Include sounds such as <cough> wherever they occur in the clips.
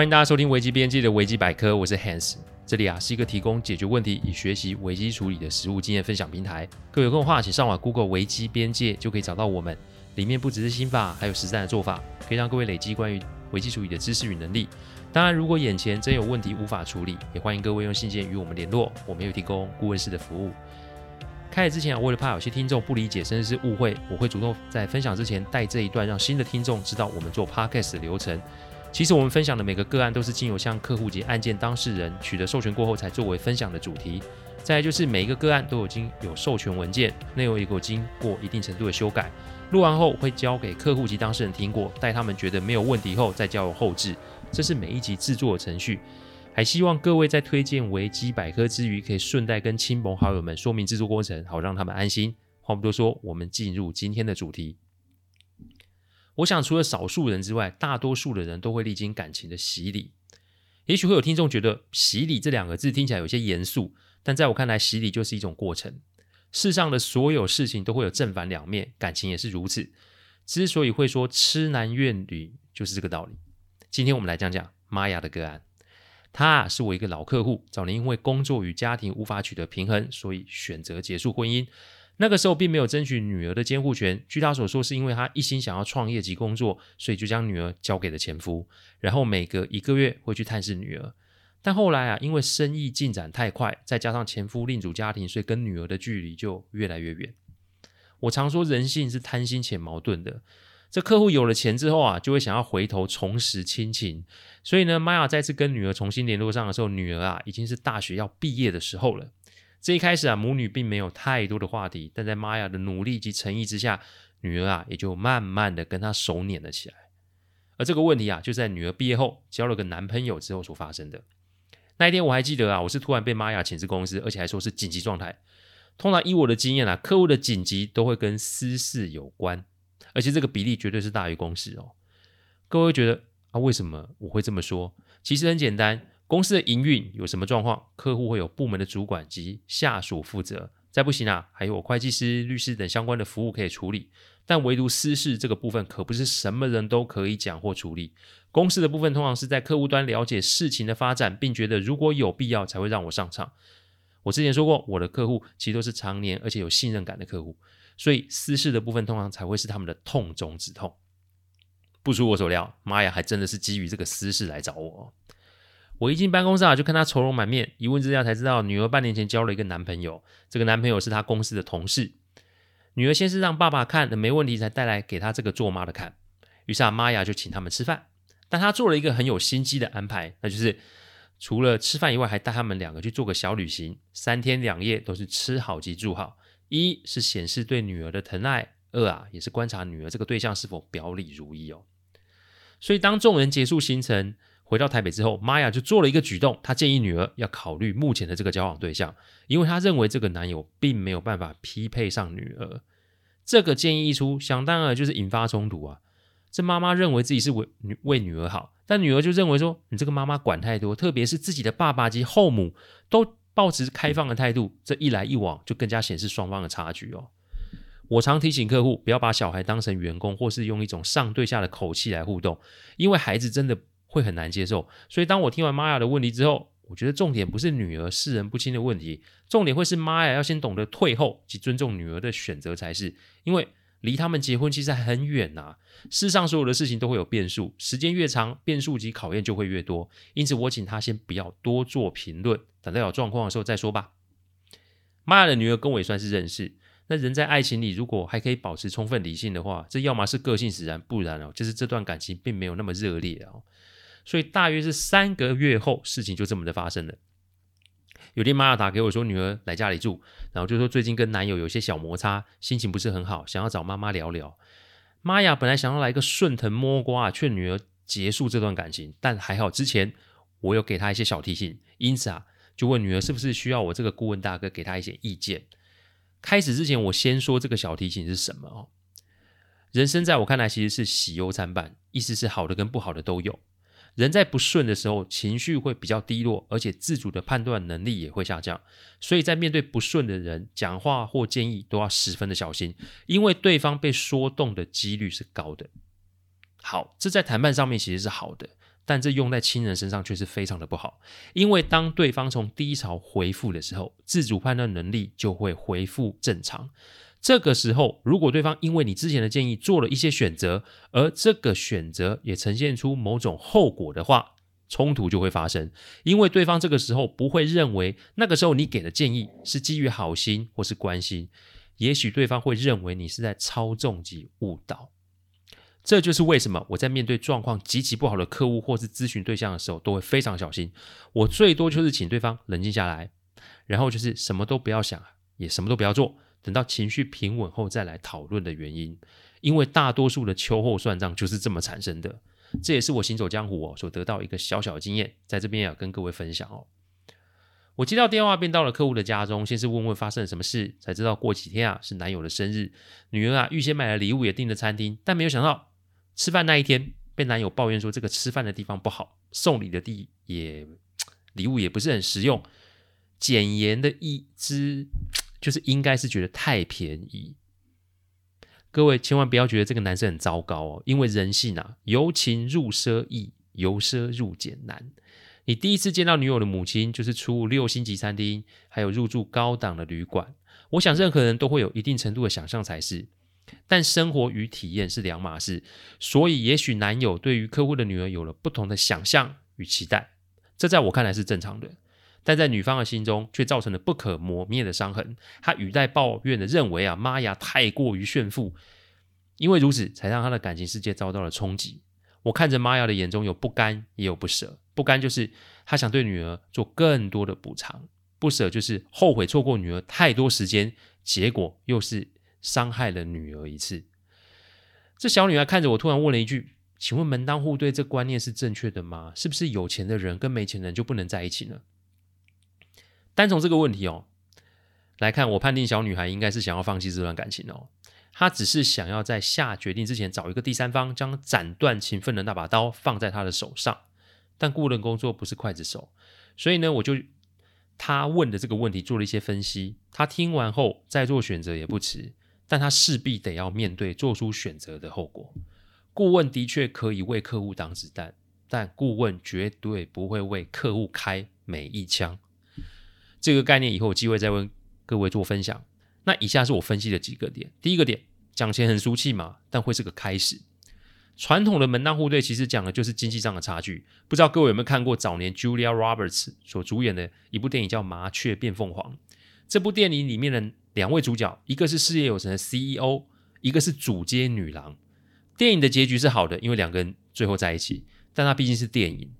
欢迎大家收听危机边界的危机百科，我是 Hans。这里啊是一个提供解决问题与学习危机处理的实务经验分享平台。各位有空的话，请上网 Google 危机边界就可以找到我们。里面不只是心法，还有实战的做法，可以让各位累积关于危机处理的知识与能力。当然，如果眼前真有问题无法处理，也欢迎各位用信件与我们联络，我们有提供顾问式的服务。开始之前啊，为了怕有些听众不理解甚至是误会，我会主动在分享之前带这一段，让新的听众知道我们做 Podcast 的流程。其实我们分享的每个个案都是经由向客户及案件当事人取得授权过后才作为分享的主题。再来就是每一个个案都已经有授权文件，内容也有经过一定程度的修改。录完后会交给客户及当事人听过，待他们觉得没有问题后再交由后置。这是每一集制作的程序。还希望各位在推荐维基百科之余，可以顺带跟亲朋好友们说明制作过程，好让他们安心。话不多说，我们进入今天的主题。我想，除了少数人之外，大多数的人都会历经感情的洗礼。也许会有听众觉得“洗礼”这两个字听起来有些严肃，但在我看来，洗礼就是一种过程。世上的所有事情都会有正反两面，感情也是如此。之所以会说“痴男怨女”，就是这个道理。今天我们来讲讲玛雅的个案。他是我一个老客户，早年因为工作与家庭无法取得平衡，所以选择结束婚姻。那个时候并没有争取女儿的监护权。据他所说，是因为他一心想要创业及工作，所以就将女儿交给了前夫，然后每隔一个月会去探视女儿。但后来啊，因为生意进展太快，再加上前夫另组家庭，所以跟女儿的距离就越来越远。我常说人性是贪心且矛盾的。这客户有了钱之后啊，就会想要回头重拾亲情。所以呢，玛雅再次跟女儿重新联络上的时候，女儿啊已经是大学要毕业的时候了。这一开始啊，母女并没有太多的话题，但在玛雅的努力及诚意之下，女儿啊也就慢慢的跟她手黏了起来。而这个问题啊，就在女儿毕业后交了个男朋友之后所发生的。那一天我还记得啊，我是突然被玛雅请至公司，而且还说是紧急状态。通常以我的经验啊，客户的紧急都会跟私事有关，而且这个比例绝对是大于公事哦。各位觉得啊，为什么我会这么说？其实很简单。公司的营运有什么状况，客户会有部门的主管及下属负责。再不行啊，还有会计师、律师等相关的服务可以处理。但唯独私事这个部分，可不是什么人都可以讲或处理。公司的部分通常是在客户端了解事情的发展，并觉得如果有必要才会让我上场。我之前说过，我的客户其实都是常年而且有信任感的客户，所以私事的部分通常才会是他们的痛中之痛。不出我所料，玛雅还真的是基于这个私事来找我。我一进办公室啊，就看她愁容满面。一问之下才知道，女儿半年前交了一个男朋友。这个男朋友是她公司的同事。女儿先是让爸爸看的没问题，才带来给她这个做妈的看。于是啊，玛雅就请他们吃饭。但她做了一个很有心机的安排，那就是除了吃饭以外，还带他们两个去做个小旅行，三天两夜都是吃好及住好。一是显示对女儿的疼爱，二啊也是观察女儿这个对象是否表里如一哦。所以当众人结束行程。回到台北之后，玛雅就做了一个举动，她建议女儿要考虑目前的这个交往对象，因为她认为这个男友并没有办法匹配上女儿。这个建议一出，想当然就是引发冲突啊。这妈妈认为自己是为女为女儿好，但女儿就认为说你这个妈妈管太多，特别是自己的爸爸及后母都抱持开放的态度，这一来一往就更加显示双方的差距哦。我常提醒客户不要把小孩当成员工，或是用一种上对下的口气来互动，因为孩子真的。会很难接受，所以当我听完玛雅的问题之后，我觉得重点不是女儿识人不清的问题，重点会是玛雅要先懂得退后及尊重女儿的选择才是，因为离他们结婚其实还很远呐、世上所有的事情都会有变数，时间越长，变数及考验就会越多。因此，我请他先不要多做评论，等到有状况的时候再说吧。玛雅的女儿跟我也算是认识，那人在爱情里如果还可以保持充分理性的话，这要么是个性使然，不然哦，就是这段感情并没有那么热烈哦。所以大约是三个月后，事情就这么的发生了。有天玛雅打给我说，女儿来家里住，然后就说最近跟男友有些小摩擦，心情不是很好，想要找妈妈聊聊。玛雅本来想要来个顺藤摸瓜，劝女儿结束这段感情，但还好之前我有给她一些小提醒，因此啊，就问女儿是不是需要我这个顾问大哥给她一些意见。开始之前，我先说这个小提醒是什么哦。人生在我看来其实是喜忧参半，意思是好的跟不好的都有。人在不顺的时候，情绪会比较低落，而且自主的判断能力也会下降。所以在面对不顺的人，讲话或建议都要十分的小心，因为对方被说动的几率是高的。好，这在谈判上面其实是好的，但这用在亲人身上却是非常的不好。因为当对方从低潮回复的时候，自主判断能力就会恢复正常。这个时候，如果对方因为你之前的建议做了一些选择，而这个选择也呈现出某种后果的话，冲突就会发生。因为对方这个时候不会认为那个时候你给的建议是基于好心或是关心，也许对方会认为你是在操纵及误导。这就是为什么我在面对状况极其不好的客户或是咨询对象的时候，都会非常小心。我最多就是请对方冷静下来，然后就是什么都不要想，也什么都不要做，等到情绪平稳后再来讨论的原因。因为大多数的秋后算账就是这么产生的。这也是我行走江湖哦所得到一个小小的经验，在这边也要跟各位分享哦。我接到电话便到了客户的家中，先是问问发生了什么事，才知道过几天啊是男友的生日，女儿啊预先买了礼物也订了餐厅，但没有想到。吃饭那一天，被男友抱怨说这个吃饭的地方不好，送礼的地也 <tsk> 礼物也不是很实用。简言的意思就是应该是觉得太便宜。各位千万不要觉得这个男生很糟糕哦，因为人性啊，由勤入奢易，由奢入俭难。你第一次见到女友的母亲，就是出六星级餐厅，还有入住高档的旅馆。我想任何人都会有一定程度的想象才是。但生活与体验是两码事，所以也许男友对于客户的女儿有了不同的想象与期待，这在我看来是正常的，但在女方的心中却造成了不可磨灭的伤痕。她语带抱怨的认为啊，妈呀，太过于炫富，因为如此才让她的感情世界遭到了冲击。我看着玛雅的眼中有不甘，也有不舍。不甘就是她想对女儿做更多的补偿，不舍就是后悔错过女儿太多时间，结果又是。伤害了女儿一次，这小女孩看着我，突然问了一句：“请问门当户对这观念是正确的吗？是不是有钱的人跟没钱的人就不能在一起呢？”单从这个问题哦来看，我判定小女孩应该是想要放弃这段感情哦，她只是想要在下决定之前找一个第三方，将斩断情分的那把刀放在她的手上。但顾问工作不是刽子手，所以呢，我就她问的这个问题做了一些分析。她听完后再做选择也不迟。但他势必得要面对做出选择的后果。顾问的确可以为客户挡子弹，但顾问绝对不会为客户开每一枪。这个概念以后有机会再为各位做分享。那以下是我分析的几个点。第一个点，讲钱很俗气嘛，但会是个开始。传统的门当户对其实讲的就是经济上的差距。不知道各位有没有看过早年 Julia Roberts 所主演的一部电影叫《麻雀变凤凰》？这部电影里面的。两位主角，一个是事业有成的 CEO，一个是主街女郎。电影的结局是好的，因为两个人最后在一起。但它毕竟是电影，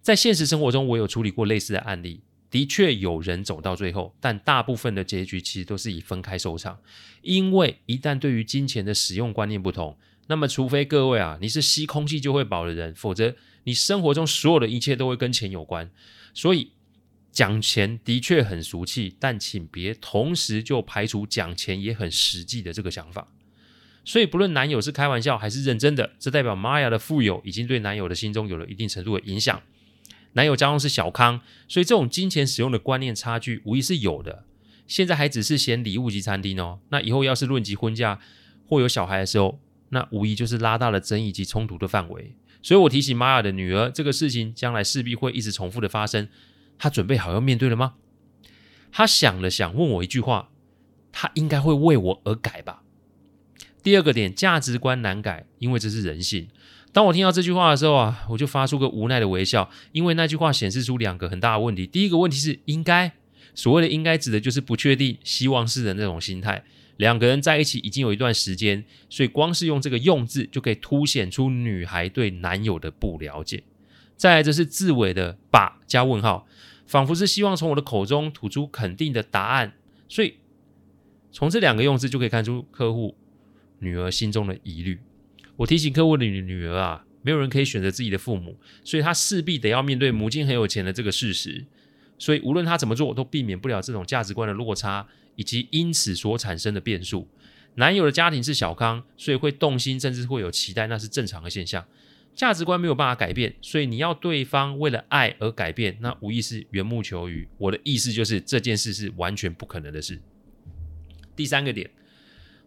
在现实生活中，我有处理过类似的案例。的确有人走到最后，但大部分的结局其实都是以分开收场。因为一旦对于金钱的使用观念不同，那么除非各位啊，你是吸空气就会饱的人，否则你生活中所有的一切都会跟钱有关。所以。讲钱的确很俗气，但请别同时就排除讲钱也很实际的这个想法。所以，不论男友是开玩笑还是认真的，这代表玛雅的富有已经对男友的心中有了一定程度的影响。男友家中是小康，所以这种金钱使用的观念差距无疑是有的。现在还只是嫌礼物及餐厅哦，那以后要是论及婚嫁或有小孩的时候，那无疑就是拉大了争议及冲突的范围。所以我提醒玛雅的女儿，这个事情将来势必会一直重复的发生。他准备好要面对了吗？他想了想，问我一句话：他应该会为我而改吧？第二个点，价值观难改，因为这是人性。当我听到这句话的时候啊，我就发出个无奈的微笑，因为那句话显示出两个很大的问题。第一个问题是应该，所谓的应该指的就是不确定、希望是的那种心态。两个人在一起已经有一段时间，所以光是用这个用字就可以凸显出女孩对男友的不了解。再来，这是字尾的“把”加问号。仿佛是希望从我的口中吐出肯定的答案，所以从这两个用字就可以看出客户女儿心中的疑虑。我提醒客户的女儿啊，没有人可以选择自己的父母，所以她势必得要面对母亲很有钱的这个事实。所以无论她怎么做，都避免不了这种价值观的落差，以及因此所产生的变数。男友的家庭是小康，所以会动心，甚至会有期待，那是正常的现象。价值观没有办法改变，所以你要对方为了爱而改变，那无疑是缘木求鱼。我的意思就是这件事是完全不可能的事。第三个点，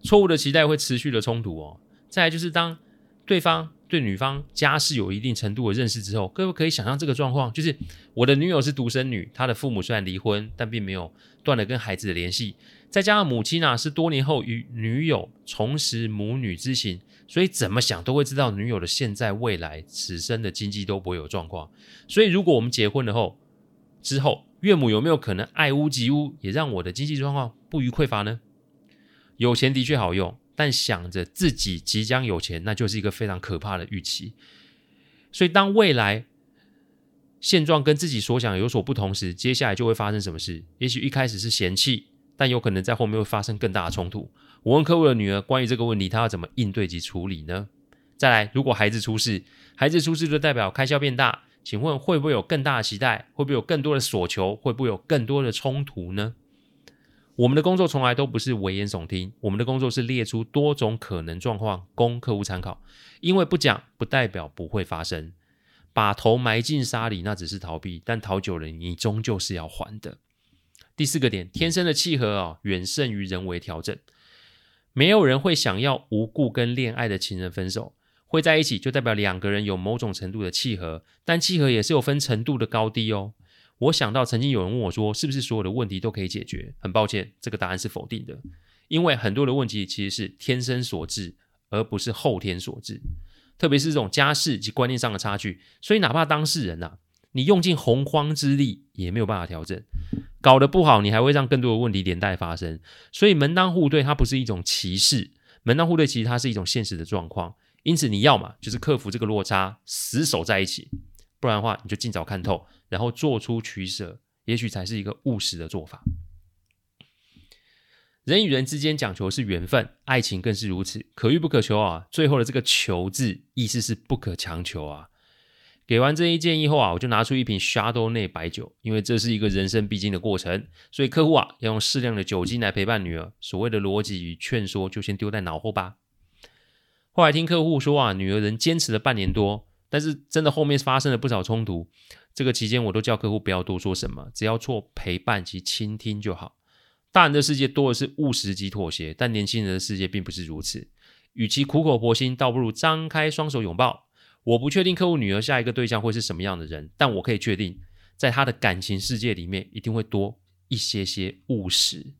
错误的期待会持续的冲突哦。再来就是当对方对女方家世有一定程度的认识之后，各位可以想象这个状况，就是我的女友是独生女，她的父母虽然离婚，但并没有断了跟孩子的联系，再加上母亲呢、啊、是多年后与女友重拾母女之情，所以怎么想都会知道女友的现在、未来、此生的经济都不会有状况。所以如果我们结婚了后之后，岳母有没有可能爱屋及乌，也让我的经济状况不虞匮乏呢？有钱的确好用。但想着自己即将有钱，那就是一个非常可怕的预期。所以，当未来现状跟自己所想有所不同时，接下来就会发生什么事？也许一开始是嫌弃，但有可能在后面会发生更大的冲突。我问客户的女儿关于这个问题，她要怎么应对及处理呢？再来，如果孩子出事，孩子出事就代表开销变大，请问会不会有更大的期待？会不会有更多的索求？会不会有更多的冲突呢？我们的工作从来都不是危言耸听，我们的工作是列出多种可能状况供客户参考。因为不讲不代表不会发生，把头埋进沙里那只是逃避，但逃久了你终究是要还的。第四个点，天生的契合啊，远胜于人为调整。没有人会想要无故跟恋爱的情人分手，会在一起就代表两个人有某种程度的契合，但契合也是有分程度的高低哦。我想到曾经有人问我说：“是不是所有的问题都可以解决？”很抱歉，这个答案是否定的，因为很多的问题其实是天生所致，而不是后天所致。特别是这种家世及观念上的差距，所以哪怕当事人呐、啊，你用尽洪荒之力也没有办法调整，搞得不好，你还会让更多的问题连带发生。所以门当户对它不是一种歧视，门当户对其实它是一种现实的状况。因此你要嘛就是克服这个落差，死守在一起。不然的话，你就尽早看透，然后做出取舍，也许才是一个务实的做法。人与人之间讲求是缘分，爱情更是如此，可遇不可求啊。最后的这个“求”字，意思是不可强求啊。给完这一建议后啊，我就拿出一瓶 Chardonnay 白酒，因为这是一个人生必经的过程，所以客户啊要用适量的酒精来陪伴女儿。所谓的逻辑与劝说，就先丢在脑后吧。后来听客户说啊，女儿仍坚持了半年多。但是真的后面发生了不少冲突，这个期间我都叫客户不要多说什么，只要做陪伴及倾听就好。大人的世界多的是务实及妥协，但年轻人的世界并不是如此。与其苦口婆心，倒不如张开双手拥抱。我不确定客户女儿下一个对象会是什么样的人，但我可以确定，在她的感情世界里面一定会多一些些务实。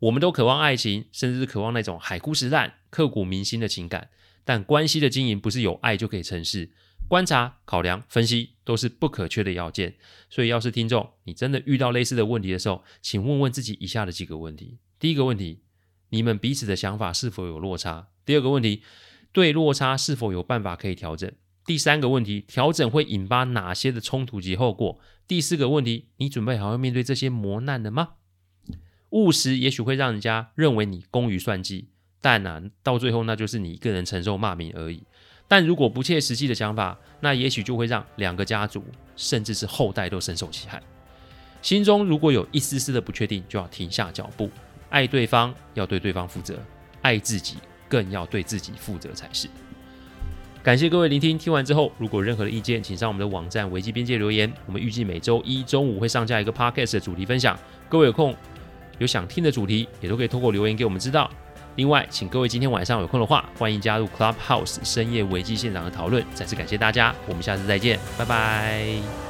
我们都渴望爱情，甚至是渴望那种海枯石烂、刻骨铭心的情感。但关系的经营不是有爱就可以成事，观察、考量、分析都是不可缺的要件。所以，要是听众你真的遇到类似的问题的时候，请问问自己以下的几个问题：第一个问题，你们彼此的想法是否有落差？第二个问题，对落差是否有办法可以调整？第三个问题，调整会引发哪些的冲突及后果？第四个问题，你准备好要面对这些磨难了吗？务实也许会让人家认为你工于算计。但啊，到最后那就是你一个人承受骂名而已。但如果不切实际的想法，那也许就会让两个家族，甚至是后代都深受其害。心中如果有一丝丝的不确定，就要停下脚步。爱对方要对对方负责，爱自己更要对自己负责才是。感谢各位聆听，听完之后如果任何的意见，请上我们的网站危机边界留言。我们预计每周一中午会上架一个 podcast 的主题分享。各位有空有想听的主题，也都可以透过留言给我们知道。另外，请各位今天晚上有空的话，欢迎加入 Clubhouse 深夜危机现场的讨论。再次感谢大家，我们下次再见，拜拜。